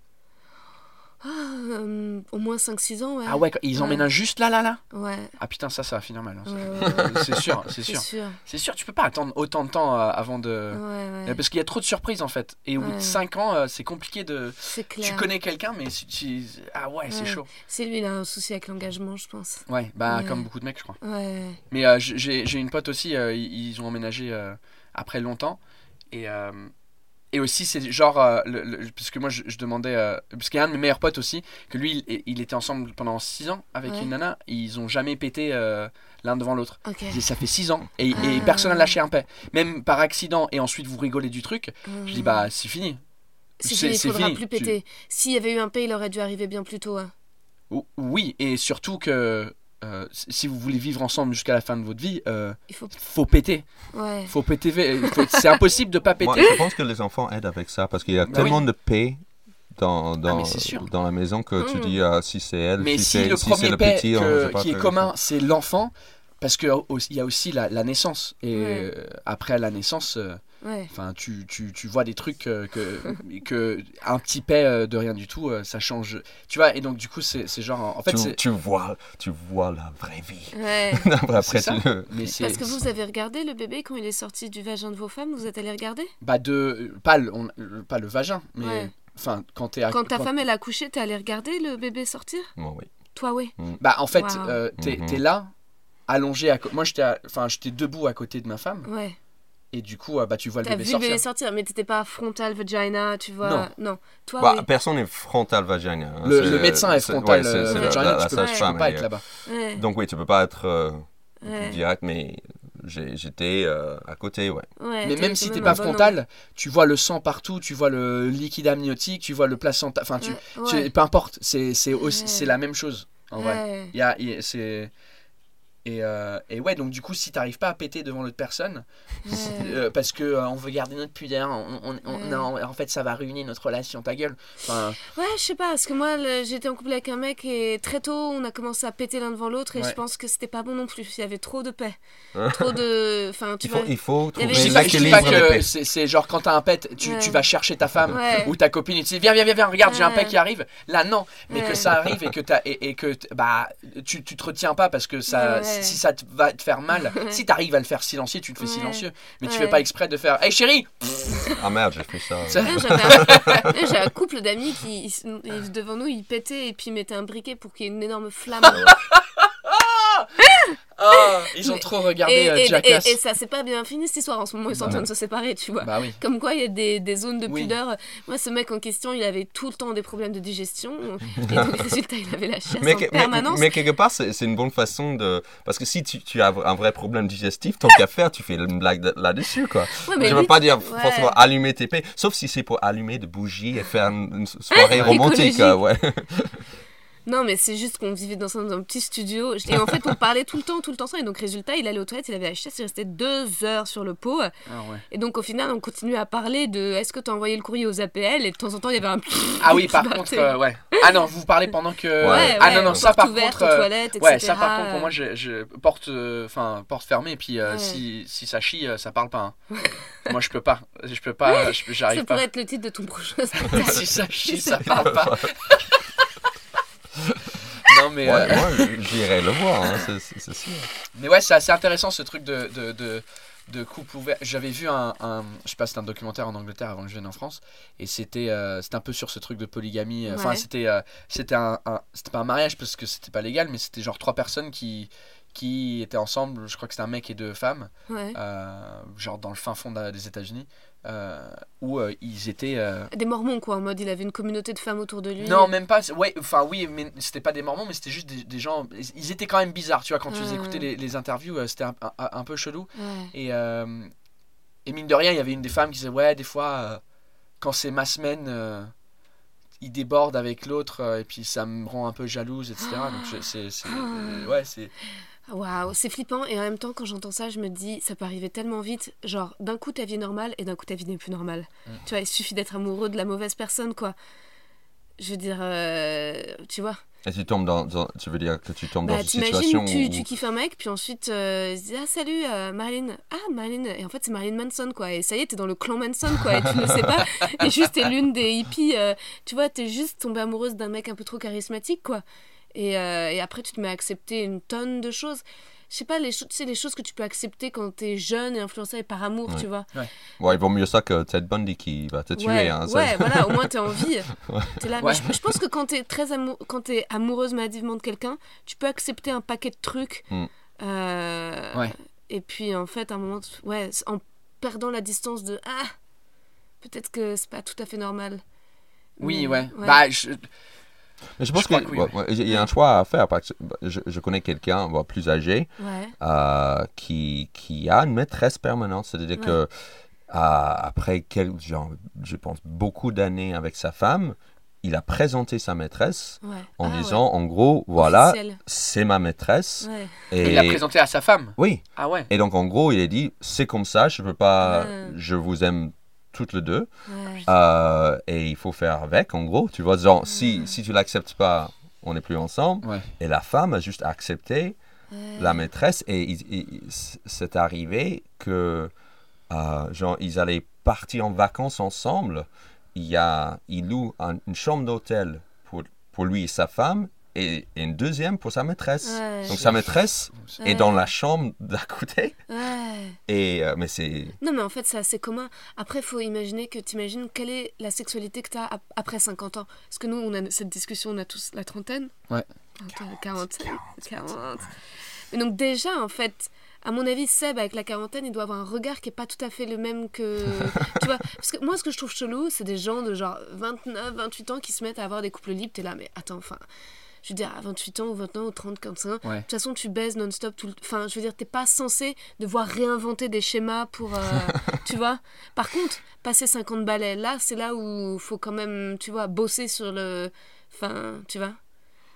D: Ah, euh, au moins 5-6 ans, ouais.
E: Ah ouais, ils
D: Ouais.
E: emménagent juste là, là, là
D: Ouais.
E: Ah putain, ça, ça va finir mal. hein.
D: Ouais, ouais, ouais.
E: C'est sûr, c'est sûr.
D: sûr.
E: C'est sûr, tu peux pas attendre autant de temps euh, avant de...
D: Ouais,
E: Euh,
D: ouais.
E: Parce qu'il y a trop de surprises en fait. Et au bout de
D: Ouais.
E: 5 ans, c'est compliqué de.
D: C'est clair.
E: Tu connais quelqu'un, mais tu- ah ouais, c'est
D: Ouais.
E: chaud.
D: C'est lui, il a un souci avec l'engagement, je pense.
E: Ouais, bah
D: Ouais.
E: comme beaucoup de mecs, je crois.
D: Ouais.
E: Mais euh, j'ai une pote aussi, euh, ils ont emménagé après longtemps. Et, et aussi, c'est genre. euh, le, le- parce que moi, je, je demandais. euh, parce qu'il y a un de mes meilleurs potes aussi, que lui, il, il était ensemble pendant 6 ans avec
D: Ouais.
E: une nana. Et ils ont jamais pété euh, l'un devant l'autre. Ça fait 6 ans. Et, et
D: Ah.
E: personne n'a lâché un paix. Même par accident, et ensuite vous rigolez du truc. Je dis, bah, c'est fini.
D: C'est fini, il faudra
E: fini.
D: plus
E: Tu-
D: péter. S'il y avait eu un paix, il aurait dû arriver bien plus tôt. hein.
E: Ou- Oui, et surtout que euh, si vous voulez vivre ensemble jusqu'à la fin de votre vie, euh,
D: Il faut.
E: faut péter.
D: Ouais.
E: Faut péter. faut- C'est impossible de pas péter.
F: Moi, je pense que les enfants aident avec ça parce qu'il y a
E: Bah
F: tellement de paix dans,
E: sûr.
F: dans la maison que tu
D: Mm.
F: dis ah, si c'est elle,
E: Mais
F: si,
E: si,
F: c'est
E: le
F: si
E: premier
F: le petit,
E: que- qui est commun, c'est l'enfant, parce que au- il y a aussi la, la naissance. Et
D: Ouais.
E: euh, après la naissance, euh,
D: Ouais.
E: enfin, tu, tu, tu vois des trucs euh, que, que un petit paix euh, de rien du tout, euh, ça change. Tu vois, et donc du coup, c'est c'est genre. En fait,
F: tu,
E: c'est.
F: tu vois, tu vois la vraie vie.
D: Ouais.
F: Après,
E: ça. Mais.
D: Parce que vous avez regardé le bébé quand il est sorti du vagin de vos femmes, vous êtes allé regarder?
E: Bah, de. Pas le, on- pas le vagin, mais.
D: Ouais.
E: Enfin, quand à.
D: Quand ta
E: quand-
D: femme elle a accouché, t'es allé regarder le bébé sortir?
F: Bon, oui.
D: Toi, oui.
E: Bah, en fait,
D: Wow.
E: euh, t'es
F: Mhm.
E: t'es là, allongé. À... Moi, j'étais à- enfin, j'étais debout à côté de ma femme,
D: Ouais.
E: Et du coup, euh, bah, tu vois le
D: T'as
E: bébé
D: vu
E: sortir.
D: le bébé sortir, mais t'étais pas frontal vagina, tu vois.
E: Non.
D: Toi,
F: Bah,
D: oui.
F: Personne n'est frontal vagina. hein.
E: Le, le médecin est frontal,
F: ouais, c'est-
E: euh,
F: c'est
D: la-
E: vagina,
F: la- la
E: tu peux, tu
F: sage-femme,
E: peux pas être
F: est-
E: là-bas.
D: Ouais.
F: Donc oui, tu peux pas être euh,
D: Ouais.
F: direct, mais j'étais euh, à côté, ouais.
D: Ouais,
E: Mais
D: t'as
E: même si t'es pas
D: un bon
E: frontal, tu vois le sang partout, tu vois le liquide amniotique, tu vois le placenta, enfin, tu,
D: Ouais,
E: tu- peu importe, c'est la même chose en vrai.
D: Ouais.
E: Il y a, il y a- c'est et, euh, et ouais donc du coup si t'arrives pas à péter devant l'autre personne
D: Ouais.
E: euh, parce que euh, on veut garder notre pudeur, on, on- on-
D: Ouais.
E: non, en fait ça va ruiner notre relation, ta gueule. Enfin,
D: Ouais, je sais pas, parce que moi, j'étais en couple avec un mec et très tôt, on a commencé à péter l'un devant l'autre et
E: Ouais.
D: je pense que c'était pas bon non plus. Il y avait trop de paix. trop de. Enfin, tu
F: Il faut,
D: vois.
F: il faut trouver
E: je dis pas, je dis pas que c'est c'est genre quand t'as un pet, tu,
D: Ouais.
E: tu vas chercher ta femme
D: Ouais.
E: ou ta copine et tu dis viens viens viens viens regarde j'ai un pet qui arrive. Là non, mais
D: Ouais.
E: que ça arrive et que t'as et, et que bah tu, tu te retiens pas parce que ça
D: Ouais.
E: si ça te va te faire mal, si t'arrives à le faire silencieux, tu te fais
D: Ouais.
E: silencieux, mais tu fais pas exprès de faire hey chérie.
F: Ah merde, j'ai fait ça.
D: Ouais, j'ai un couple d'amis qui, ils- devant nous, ils pétaient et puis ils mettaient un briquet pour qu'il y ait une énorme flamme.
E: Ah, ils ont
D: Mais-
E: trop regardé
D: et,
E: euh,
D: et-
E: Jackass.
D: et- et ça, c'est pas bien fini cette histoire. En ce moment, ils sont en train de se séparer, tu vois.
E: Bah oui.
D: Comme quoi, il y a des, des zones de
E: Oui.
D: pudeur. Moi, ce mec en question, il avait tout le temps des problèmes de digestion. Et donc, résultat, il avait la chiasse
F: Mais,
D: en
F: mais,
D: permanence.
F: mais quelque part, c'est c'est une bonne façon de. Parce que si tu, tu as un vrai problème digestif, tant qu'à faire, tu fais une blague de- là-dessus, quoi.
D: Ouais, mais
F: Je veux pas dire
D: ouais.
F: forcément allumer tes paix, sauf si c'est pour allumer des bougies et faire une, une soirée romantique, ouais.
D: Non, mais c'est juste qu'on vivait dans un, dans un petit studio. Et en fait, on parlait tout le temps, tout le temps. Et donc, résultat, il allait aux toilettes, il avait acheté, il restait deux heures sur le pot.
E: Ah ouais.
D: Et donc, au final, on continuait à parler de est-ce que tu as envoyé le courrier aux APL Et de temps en temps, il y avait un.
E: Ah oui, par contre,
D: battait.
E: euh, ouais. Ah non, vous parlez pendant que.
D: Ouais,
E: ah
D: ouais,
E: non, non, ça par
D: ouverte
E: contre. euh,
D: toilettes,
E: Ouais, ça par contre, pour moi, je, je porte, euh, enfin, porte fermée, et puis euh,
D: Ouais.
E: si, si ça chie, ça parle pas. hein. moi, je peux pas. Je peux pas, je-
D: Ça
E: j'arrive pas.
D: pourrait être le titre de ton prochain spectacle.
E: si ça chie, ça parle pas. non, mais.
F: Ouais,
E: euh,
F: moi, j'irai le voir, hein, c'est- sûr.
E: Mais ouais, c'est assez intéressant ce truc de, de, de, de couple ouvert. J'avais vu un, un- je sais pas, c'était un documentaire en Angleterre avant que je vienne en France, et c'était euh, c'était un peu sur ce truc de polygamie. Enfin,
D: Ouais.
E: c'était euh, c'était un, un- c'était pas un mariage parce que c'était pas légal, mais c'était genre trois personnes qui qui étaient ensemble. Je crois que c'était un mec et deux femmes,
D: Ouais.
E: euh, genre dans le fin fond de- des États-Unis, euh, où euh, ils étaient. euh,
D: Des mormons, quoi, en mode il avait une communauté de femmes autour de lui.
E: non, même pas. Ouais, enfin oui, mais c'était pas des mormons, mais c'était juste des, des gens. Ils étaient quand même bizarres, tu vois. Quand tu les écoutais les, les interviews, c'était un, un- un peu chelou.
D: Ouais.
E: Et, et mine de rien, il y avait une des femmes qui disait Ouais, des fois, quand c'est ma semaine, il déborde avec l'autre, et puis ça me rend un peu jalouse, etc. Donc c'est. ouais, c'est.
D: Waouh, c'est flippant. Et en même temps, quand j'entends ça, je me dis, ça peut arriver tellement vite. Genre, d'un coup, ta vie est normale et d'un coup, ta vie n'est plus normale.
E: Mm.
D: Tu vois, il suffit d'être amoureux de la mauvaise personne, quoi. Je veux dire, euh, tu vois.
F: Et tu tombes dans, dans- tu veux dire que tu tombes dans
D: Bah,
F: une situation
D: tu,
F: où...
D: tu kiffes un mec, puis ensuite, euh, il se dit, ah, salut, euh, Marilyn. Ah, Marilyn. Et en fait, c'est Marilyn Manson, quoi. Et ça y est, t'es dans le clan Manson, quoi. Et tu ne le sais pas. Et juste, t'es l'une des hippies. euh, tu vois, t'es juste tombée amoureuse d'un mec un peu trop charismatique, quoi. Et, euh, et après, tu te mets à accepter une tonne de choses. Je sais pas, les, tu sais, les choses que tu peux accepter quand t'es jeune et influencé par amour,
F: Ouais.
D: tu vois.
F: Ouais, il vaut mieux ça que Ted Bundy qui va te tuer.
D: ouais,
F: hein, ça-
D: ouais, voilà, au moins t'es en vie. T'es là. Mais
E: Ouais.
D: je, je pense que quand t'es très amou- quand t'es amoureuse maladivement de quelqu'un, tu peux accepter un paquet de trucs.
F: Mm.
D: Euh,
E: Ouais.
D: Et puis en fait, à un moment, ouais, en perdant la distance de ah, peut-être que c'est pas tout à fait normal.
E: Oui,
D: Mais,
E: ouais. Bah, je-
F: Mais je pense qu'il
E: que oui,
F: ouais, ouais, il y a un choix à faire. Parce que je, je connais quelqu'un plus âgé
D: ouais.
F: euh, qui, qui a une maîtresse permanente. C'est-à-dire
D: Ouais.
F: que euh, après, quel, genre, je pense, beaucoup d'années avec sa femme, il a présenté sa maîtresse
D: ouais.
F: en
D: Ah,
F: disant, en gros, voilà, c'est ma maîtresse.
D: Ouais.
F: Et...
E: il l'a présenté à sa femme.
F: Oui.
E: Ah ouais.
F: Et donc, en gros, il a dit, c'est comme ça, je peux pas, je vous aime toutes les deux.
D: Ouais.
F: Euh, et il faut faire avec, en gros. Tu vois, genre, si, si tu l'acceptes pas, on n'est plus ensemble.
E: Ouais.
F: Et la femme a juste accepté
D: Ouais.
F: la maîtresse. Et c'est arrivé que, euh, genre, ils allaient partir en vacances ensemble. Il, y a, il loue un- une chambre d'hôtel pour, pour lui et sa femme. Et, et une deuxième pour sa maîtresse.
D: Ouais.
F: Donc sa maîtresse est dans la chambre d'à côté.
D: Ouais.
F: Et, euh, mais c'est...
D: Non, mais en fait, c'est assez commun. Après, il faut imaginer que tu imagines quelle est la sexualité que tu as après 50 ans. Parce que nous, on a cette discussion, on a tous la trentaine.
E: Ouais.
D: 40, 40. Mais donc, déjà, en fait, à mon avis, Seb, avec la quarantaine, il doit avoir un regard qui est pas tout à fait le même que. tu vois Parce que moi, ce que je trouve chelou, c'est des gens de genre 29, 28 ans qui se mettent à avoir des couples libres. T'es là, mais attends, enfin. Je veux dire, à 28 ans ou 29 ou 30, 45 ans,
E: Ouais.
D: de toute façon, tu baises non-stop tout le... Enfin, je veux dire, t'es pas censé devoir réinventer des schémas pour... euh, tu vois Par contre, passer 50 balais, là, c'est là où il faut quand même, tu vois, bosser sur le... Enfin, tu vois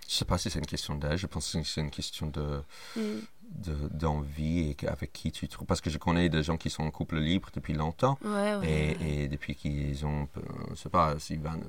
F: Je sais pas si c'est une question d'âge, je pense que c'est une question de
D: Mm.
F: De- d'envie et avec qui tu trouves. Parce que je connais des gens qui sont en couple libre depuis longtemps
D: Ouais, ouais.
F: et, et depuis qu'ils ont, euh, je sais pas, si vingt-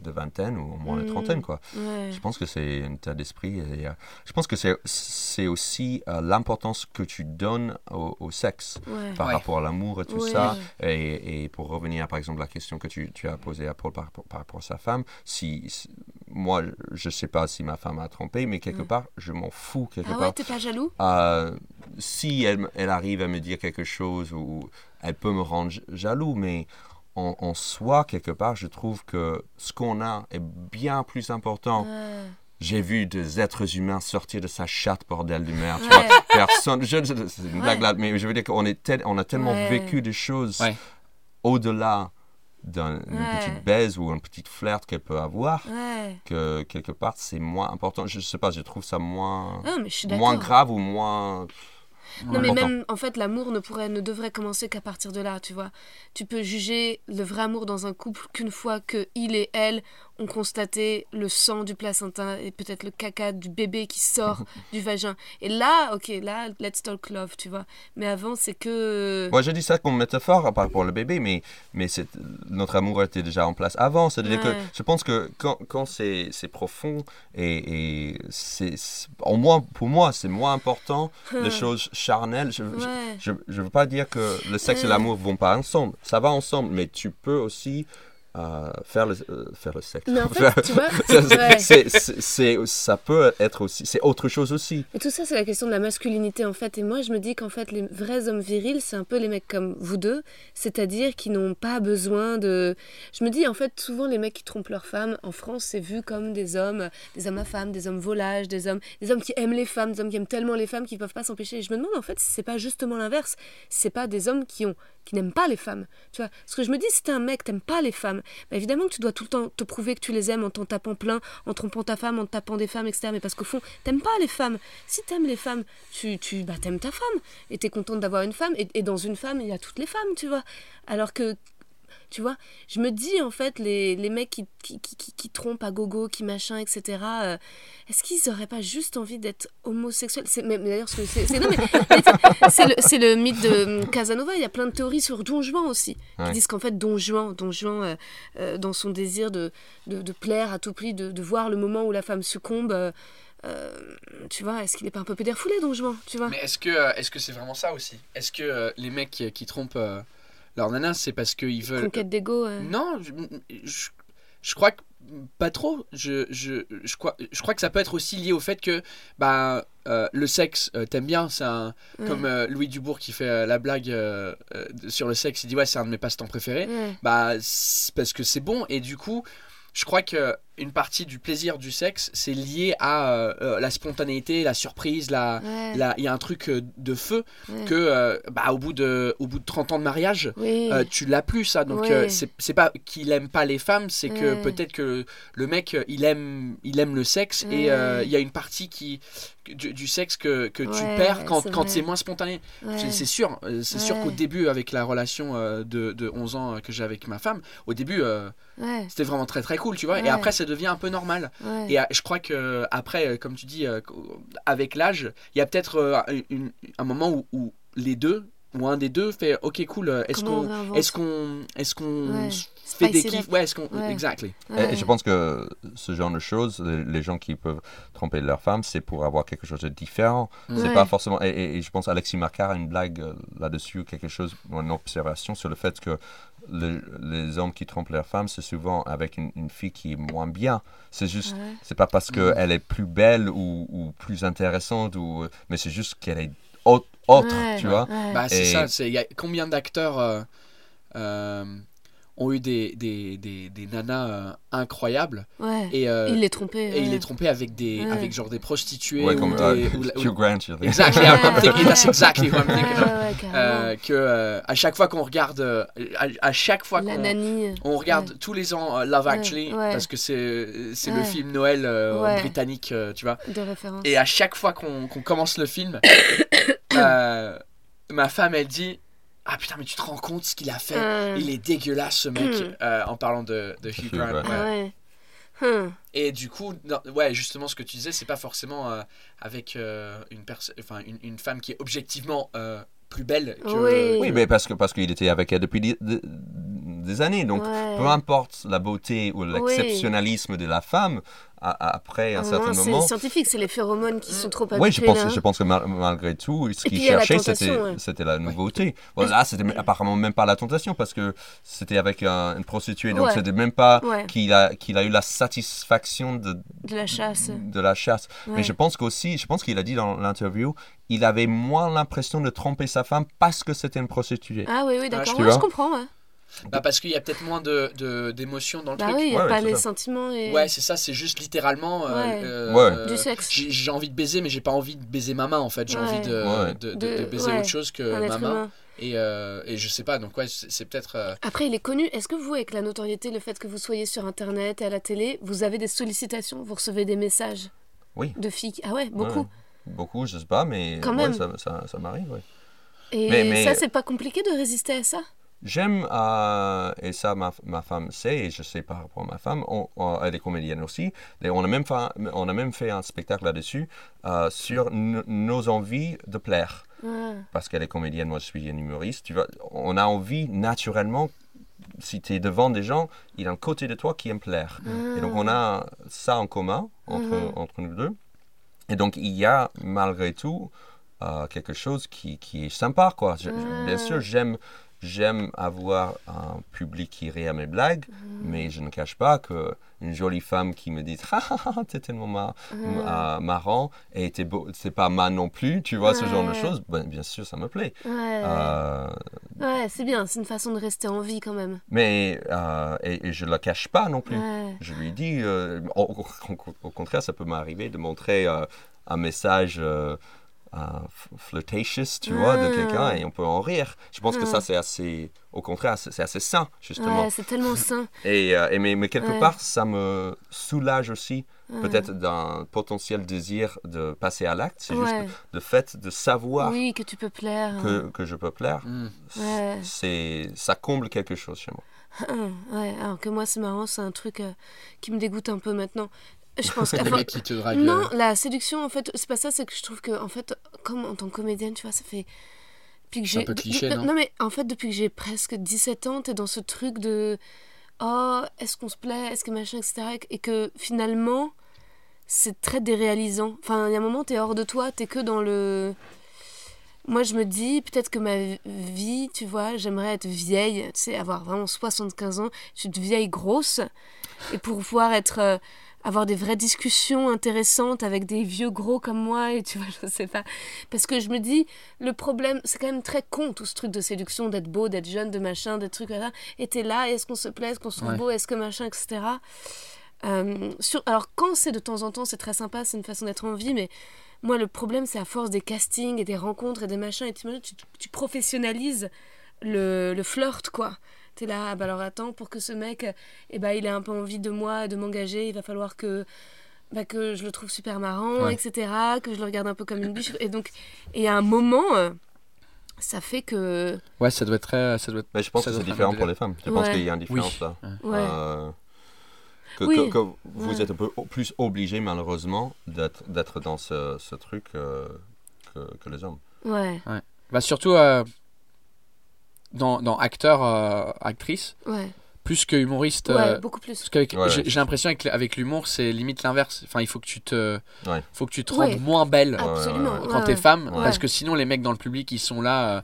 F: de vingtaine ou au moins de
D: Mm.
F: trentaine, quoi.
D: Ouais.
F: Je pense que c'est un état d'esprit. et, euh, je pense que c'est c'est aussi euh, l'importance que tu donnes au, au sexe
D: Ouais.
F: par
E: Ouais.
F: rapport à l'amour et tout
D: Ouais.
F: ça. Et, et pour revenir, par exemple, à la question que tu, tu as posée à Paul par, rapport- par rapport à sa femme, si, si- moi, je sais pas si ma femme a trompé, mais quelque part, je m'en fous quelque
D: Ah ouais,
F: part.
D: t'es pas jaloux?
F: Euh, si elle, elle arrive à me dire quelque chose ou elle peut me rendre jaloux, mais en, en soi, quelque part, je trouve que ce qu'on a est bien plus important.
D: Ouais.
F: J'ai vu des êtres humains sortir de sa chatte, bordel de merde. tu
D: Ouais.
F: vois. Personne, je- je- c'est une blague
D: Ouais.
F: là, mais je veux dire qu'on est tel- on a tellement
D: Ouais.
F: vécu des choses
E: Ouais.
F: au-delà d'une
D: Ouais.
F: petite baise ou une petite flirt qu'elle peut avoir,
D: Ouais.
F: que quelque part, c'est moins important. Je sais pas, je trouve ça moins, moins grave ou moins...
D: Non, mais même, en fait, l'amour ne pourrait, ne devrait commencer qu'à partir de là, tu vois. Tu peux juger le vrai amour dans un couple qu'une fois que il et elle ont constaté le sang du placenta et peut-être le caca du bébé qui sort du vagin. Et là, ok, là, let's talk love, tu vois. Mais avant, c'est que.
F: Moi, je dis ça comme métaphore par rapport au bébé, mais, mais notre amour était déjà en place avant. C'est-à-dire que je pense que quand, quand c'est profond et, et c'est c'est- en moi, pour moi, c'est moins important les choses charnelles. Je ne
D: Ouais.
F: je, je veux pas dire que le sexe et l'amour vont pas ensemble. Ça va ensemble, mais tu peux aussi euh, faire, le, euh, faire le sexe.
D: Mais en fait, tu vois,
F: c'est-
D: ouais.
F: c'est- c'est- c'est- ça peut être aussi, c'est autre chose aussi.
D: Et tout ça, c'est la question de la masculinité, en fait. Et moi, je me dis qu'en fait, les vrais hommes virils, c'est un peu les mecs comme vous deux, c'est-à-dire qui n'ont pas besoin de... Je me dis, en fait, souvent, les mecs qui trompent leurs femmes, en France, c'est vu comme des hommes, des hommes à femmes, des hommes volages, des hommes, des hommes qui aiment les femmes, des hommes qui aiment tellement les femmes qu'ils peuvent pas s'empêcher. Et je me demande, en fait, si c'est pas justement l'inverse, si c'est pas des hommes qui ont qui pas les femmes. Tu vois, ce que je me dis, si t'es un mec, t'aimes pas les femmes, bah évidemment que tu dois tout le temps te prouver que tu les aimes en t'en tapant plein, en trompant ta femme, en tapant des femmes, etc. Mais parce qu'au fond, t'aimes pas les femmes. Si t'aimes les femmes, tu, tu bah, t'aimes ta femme et t'es contente d'avoir une femme. Et, et dans une femme, il y a toutes les femmes, tu vois. Alors que, tu vois, je me dis en fait, les, les mecs qui, qui, qui, qui- qui trompent à gogo, qui machin, etc. euh, est-ce qu'ils auraient pas juste envie d'être homosexuels? C'est mais, mais d'ailleurs ce que c'est. c'est- non, mais- mais c'est le, c'est le mythe de hum, Casanova. Il y a plein de théories sur Don Juan aussi, qui
F: Ouais.
D: disent qu'en fait Don Juan, Don Juan euh, euh, dans son désir de, de, de plaire à tout prix, de, de voir le moment où la femme succombe. euh, euh, tu vois, est-ce qu'il est pas un peu pédère foulé, Don Juan Tu vois?
E: Mais est-ce que est-ce que c'est vraiment ça aussi? Est-ce que euh, les mecs qui, qui trompent euh, leur nana, c'est parce qu'ils veulent
D: Conquête d'ego. euh.
E: Non, je, je, je crois que pas trop. Je, je, je, crois, je crois que ça peut être aussi lié au fait que bah, euh, le sexe, euh, t'aimes bien. C'est un, comme Louis Dubourg qui fait la blague sur le sexe. Il dit ouais, c'est un de mes passe-temps préférés. Bah, c'est parce que c'est bon et du coup, je crois que une partie du plaisir du sexe, c'est lié à euh, euh, la spontanéité, la surprise, la,
D: Ouais.
E: il y a un truc euh, de feu
D: Ouais.
E: que euh, bah, au bout de au bout de 30 ans de mariage,
D: Oui.
E: euh, tu l'as plus ça donc
D: Ouais.
E: c'est c'est pas qu'il aime pas les femmes c'est que
D: Ouais.
E: peut-être que le mec il aime il aime le sexe
D: Ouais.
E: et il y a une partie qui du, du sexe que, que tu
D: Ouais,
E: perds quand,
D: c'est
E: quand c'est moins spontané
D: Ouais.
E: c'est c'est sûr c'est sûr
D: Ouais.
E: qu'au début avec la relation de, de 11 ans que j'ai avec ma femme au début
D: Ouais.
E: c'était vraiment très très cool tu vois et
D: Ouais.
E: après ça devient un peu normal
D: Ouais.
E: et euh, je crois que après, euh, comme tu dis, euh, avec l'âge, il y a peut-être euh, un moment où, où les deux ou un des deux fait OK cool. euh, Est-ce qu'on est-ce qu'on est-ce qu'on
D: Ouais.
E: fait des kiffs. Ouais, est-ce qu'on
D: Ouais.
E: exactly.
F: Et-
D: Ouais.
F: Et je pense que ce genre de choses, les, les gens qui peuvent tromper leur femme, c'est pour avoir quelque chose de différent. C'est pas forcément. Et, et- et je pense Alexis Marcard a une blague euh, là-dessus, quelque chose, une observation sur le fait que le- les hommes qui trompent leur femme, c'est souvent avec une, une fille qui est moins bien. C'est juste,
D: Ouais.
F: c'est pas parce qu'elle est plus belle ou, ou plus intéressante, ou, mais c'est juste qu'elle est autre, autre,
D: Ouais.
F: tu vois.
D: Ouais.
E: Bah c'est
F: Et-
E: ça. C'est il y a combien d'acteurs euh, euh, ont eu des des, des, des nanas euh, incroyables
D: Ouais.
E: et euh,
D: il l'est trompé.
E: et il est trompé avec des
D: Ouais.
E: avec genre des prostituées
F: Ouais,
E: ou
F: comme
E: des
F: euh,
E: ou la- ou-
F: Hugh Grant.
E: Exactly. I'm, I'm thinking that's exactly what I'm thinking. Euh, que euh, à chaque fois qu'on regarde, euh, à, à chaque fois
D: La
E: qu'on on regarde tous les ans euh, Love Actually
D: ouais.
E: parce que c'est c'est le film Noël euh,
D: Ouais.
E: britannique, euh, tu vois.
D: De référence.
E: Et à chaque fois qu'on qu'on commence le film, euh, ma femme elle dit ah putain mais tu te rends compte ce qu'il a fait?
D: Hum.
E: Il est dégueulasse ce mec
D: Hum.
E: euh, en parlant de, de Hugh Grant. Ouais.
D: Ah ouais. Hum.
E: Et du coup, non, ouais, justement, ce que tu disais, c'est pas forcément euh, avec euh, une, enfin, une, une femme qui est objectivement euh, plus belle que.
D: Oui.
F: Oui, mais parce que parce qu'il était avec elle depuis des, années. Donc,
D: Ouais.
F: peu importe la beauté ou l'exceptionnalisme de la femme, après un
D: Ah,
F: certain
D: c'est
F: moment.
D: scientifique, c'est les phéromones qui sont trop
F: Oui, je
D: habitués,
F: pense,
D: là.
F: je pense que mal- malgré tout, ce
D: Et puis,
F: qu'il
D: il y a la
F: cherchait,
D: tentation,
F: c'était
D: ouais.
F: la nouveauté. Bon, là, c'était m- apparemment même pas la tentation parce que c'était avec un- une prostituée. Donc,
D: Ouais.
F: c'était même pas
D: Ouais.
F: qu'il a, qu'il a eu la satisfaction de,
D: De la chasse.
F: de la chasse.
D: Ouais.
F: Mais je pense qu'aussi, je pense qu'il a dit dans l'interview, il avait moins l'impression de tromper sa femme parce que c'était une prostituée.
D: Ah oui, oui,
E: je
D: d'accord. je comprends, ouais.
E: Bah, parce qu'il y a peut-être moins de, de- d'émotions dans le
D: Bah
E: truc.
D: oui, il n'y a
F: Ouais,
D: pas les
F: ça.
D: sentiments et...
E: Ouais, c'est ça, c'est juste littéralement. euh,
D: Ouais.
E: euh,
F: Ouais.
E: euh,
D: Du sexe.
E: J'ai, j'ai envie de baiser, mais j'ai pas envie de baiser ma main en fait. J'ai
D: Ouais.
E: envie de,
F: Ouais.
E: de, de-
D: De-
E: de baiser
D: ouais,
E: autre chose que ma main.
D: humain.
E: Et, euh, et je sais pas, donc ouais, c'est, peut-être. euh,
D: Après, il est connu. Est-ce que vous, avec la notoriété, le fait que vous soyez sur Internet et à la télé, vous avez des sollicitations? Vous recevez des messages
F: Oui.
D: de filles? Ah ouais, beaucoup.
F: Ouais. Beaucoup, je sais pas, mais
D: Quand
F: ouais,
D: même.
F: ça, ça, ça m'arrive. ouais.
D: Et
F: Mais- mais-
D: ça, c'est pas compliqué de résister à ça?
F: J'aime, euh, et ça ma, ma femme sait, et je sais par rapport à ma femme, on, on- elle est comédienne aussi, et on a même fait, on a même fait un spectacle là-dessus euh, sur nos envies de plaire.
D: Ah,
F: Parce qu'elle est comédienne, moi je suis un humoriste. Tu vois, on a envie naturellement, si tu es devant des gens, il y a un côté de toi qui aime plaire. Et donc on a ça en commun entre, entre nous deux. Et donc il y a malgré tout euh, quelque chose qui, qui est sympa. Quoi. Je- je- bien sûr, j'aime, j'aime avoir un public qui rit à mes blagues, mais je ne cache pas que une jolie femme qui me dit ah, ah, ah, t'es tellement mar- euh, marrant et t'es beau, c'est pas mal non plus, tu vois, ce genre de choses, ben, bien sûr, ça me plaît.
D: ouais,
F: Euh,
D: ouais, c'est bien, c'est une façon de rester en vie quand même.
F: mais euh, et, et je ne la cache pas non plus.
D: Ouais.
F: Je lui dis, euh, au, au- au contraire, ça peut m'arriver de montrer un message flirtatious, tu vois, de quelqu'un et on peut en rire. Je pense que ça, c'est assez, au contraire, c'est assez sain, justement.
D: Ouais, c'est tellement sain.
F: Et, euh, et mais, mais quelque
D: Ouais.
F: part, ça me soulage aussi, peut-être d'un potentiel désir de passer à l'acte. C'est
D: Ouais.
F: juste le fait de savoir
D: Oui, que tu peux plaire.
F: que, que je peux plaire.
E: Mm.
D: Ouais.
F: C'est, ça comble quelque chose chez moi.
D: Ouais, alors que moi, c'est marrant, c'est un truc euh, qui me dégoûte un peu maintenant. Je pense
E: qui te draguent.
D: Non,
E: euh,
D: la séduction, en fait, c'est pas ça, c'est que je trouve que, en fait, comme en tant que comédienne, tu vois, ça fait. Depuis que j'ai.
E: cliché,
D: de-
E: non
D: mais en fait, depuis que j'ai presque 17 ans, t'es dans ce truc de. Oh, est-ce qu'on se plaît Est-ce que machin, etc. Et que finalement, c'est très déréalisant. Enfin, il y a un moment, t'es hors de toi, t'es que dans le. Moi, je me dis, peut-être que ma vie, tu vois, j'aimerais être vieille, tu sais, avoir vraiment 75 ans, je suis vieille grosse, et pour pouvoir être. euh, avoir des vraies discussions intéressantes avec des vieux gros comme moi, et tu vois, je sais pas. Parce que je me dis, le problème, c'est quand même très con, tout ce truc de séduction, d'être beau, d'être jeune, de machin, des trucs là. Et t'es là, est-ce qu'on se plaît, est-ce qu'on se trouve
E: Ouais.
D: beau, est-ce que machin, etc. Euh, sur, alors, quand c'est de temps en temps, c'est très sympa, c'est une façon d'être en vie, mais moi, le problème, c'est à force des castings et des rencontres et des machins, et tu, tu, tu professionnalises le, le flirt, quoi. T'es là, ah bah alors attends, pour que ce mec, eh bah, il ait un peu envie de moi, de m'engager, il va falloir que, bah, que je le trouve super marrant,
E: Ouais.
D: etc., que je le regarde un peu comme une biche. Et donc, et à un moment, euh, ça fait que...
E: Ouais, ça doit être très. Ça doit être-
F: Mais je pense
E: ça
F: que c'est différent pour les femmes. Je pense
D: Ouais.
F: qu'il y a une différence
E: Oui.
F: là.
D: Ouais.
F: Euh, que,
D: Oui.
F: que- que vous
D: Ouais.
F: êtes un peu plus obligé, malheureusement, d'être d'être dans ce, ce truc euh, que, que les hommes.
D: Ouais,
E: Bah, surtout euh, dans, dans acteur, euh, actrice,
D: ouais,
E: plus que humoriste.
D: ouais,
E: euh,
D: beaucoup plus.
E: Parce qu'avec,
F: Ouais,
E: j'ai, l'impression avec, avec l'humour, c'est limite l'inverse. Enfin, il faut que tu te,
F: Ouais.
E: faut que tu te
D: Ouais.
E: rendes moins belle
D: Absolument.
E: quand
D: ouais,
E: t'es femme,
D: Ouais.
E: parce que sinon les mecs dans le public, ils sont là, euh,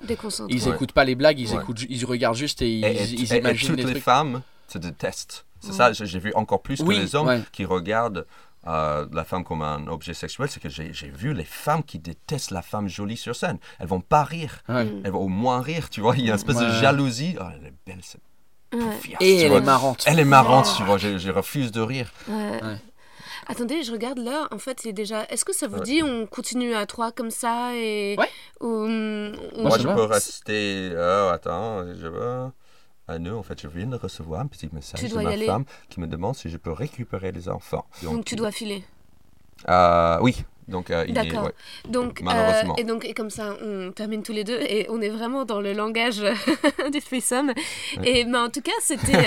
E: ils
F: Ouais.
E: écoutent pas les blagues, ils
F: Ouais.
E: écoutent, ils regardent juste et ils,
F: Et, et-
E: ils
F: et- et
E: imaginent
F: toutes les
E: trucs.
F: femmes se détestent. C'est ça, j'ai j'ai vu encore plus
E: Oui,
F: que les hommes
E: ouais.
F: qui regardent euh, la femme comme un objet sexuel. C'est que j'ai vu les femmes qui détestent la femme jolie sur scène. Elles vont pas rire.
E: Ouais.
D: Mm.
F: Elles vont au moins rire, tu vois. Il y a une espèce de jalousie. Oh, elle est belle, cette
E: Et elle
F: vois.
E: est marrante.
F: Elle est marrante, tu vois. Je, je refuse de rire.
D: Ouais.
E: Ouais.
D: Attendez, je regarde là. En fait, il est déjà. Est-ce que ça vous
F: Ouais.
D: dit on continue à trois comme ça et
E: Ouais.
D: ou,
E: Moi,
F: je peux rester. Oh, attends, je veux. Ah non, en fait, je viens de recevoir un petit message de ma femme qui me demande si je peux récupérer les enfants.
D: donc tu dois filer.
F: Euh, oui, donc euh, il est.
D: D'accord.
F: ouais.
D: Donc
F: Malheureusement.
D: euh, et donc et comme ça on termine tous les deux et on est vraiment dans le langage du threesome. Et mais en tout cas c'était.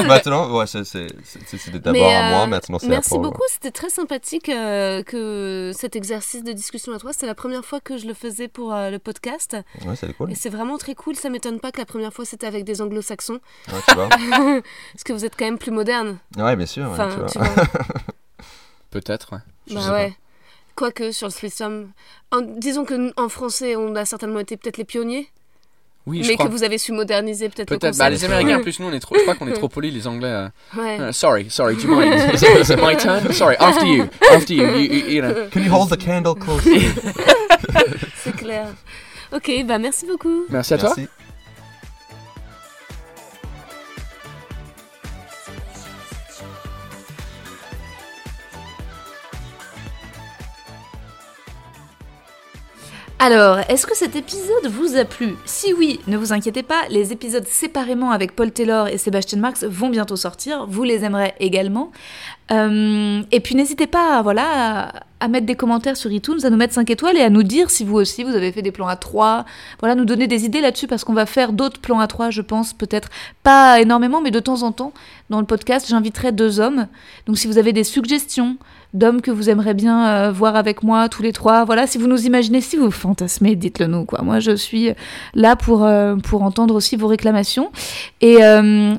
F: maintenant, ouais, c'est- c'est- c'est- c'était d'abord à moi,
D: euh,
F: maintenant c'est à
D: Merci
F: Paul, ouais.
D: beaucoup, c'était très sympathique euh, que cet exercice de discussion à trois. C'est la première fois que je le faisais pour euh, le podcast
F: Ouais, c'est cool.
D: et c'est vraiment très cool. Ça m'étonne pas que la première fois c'était avec des anglo-saxons
F: Ouais, tu vois.
D: parce que vous êtes quand même plus moderne.
F: Ouais, bien sûr.
D: Enfin,
F: tu vois.
D: tu vois.
E: Peut-être, ouais. Je
D: Bah
E: sais
D: ouais. Quoique sur le threesome, en- disons que en français on a certainement été peut-être les pionniers.
E: Oui, je
D: mais
E: crois.
D: que vous avez su moderniser peut-être le concept.
E: Bah, les. Américains, en plus, nous, on est trop. Je crois qu'on est trop polis, les Anglais. euh,
D: Ouais.
E: euh, sorry, sorry, do you mind? Is it, is it my turn? Sorry, after you, after you. you, you, you know.
F: Can you hold the candle close?
D: C'est clair. Ok, bah merci beaucoup.
E: Merci à toi.
C: Alors, est-ce que cet épisode vous a plu? Si oui, ne vous inquiétez pas, les épisodes séparément avec Paul Taylor et Sébastien Marx vont bientôt sortir, vous les aimerez également. Euh, et puis n'hésitez pas voilà, à, mettre des commentaires sur iTunes, à nous mettre 5 étoiles et à nous dire si vous aussi vous avez fait des plans à 3. Voilà, nous donner des idées là-dessus parce qu'on va faire d'autres plans à 3, je pense, peut-être pas énormément, mais de temps en temps. Dans le podcast, j'inviterai deux hommes. Donc si vous avez des suggestions d'hommes que vous aimeriez bien euh, voir avec moi, tous les trois, voilà, si vous nous imaginez, si vous fantasmez, dites-le nous, quoi. Moi, je suis là pour, euh, pour entendre aussi vos réclamations et,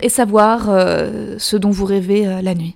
C: et savoir ce dont vous rêvez la nuit.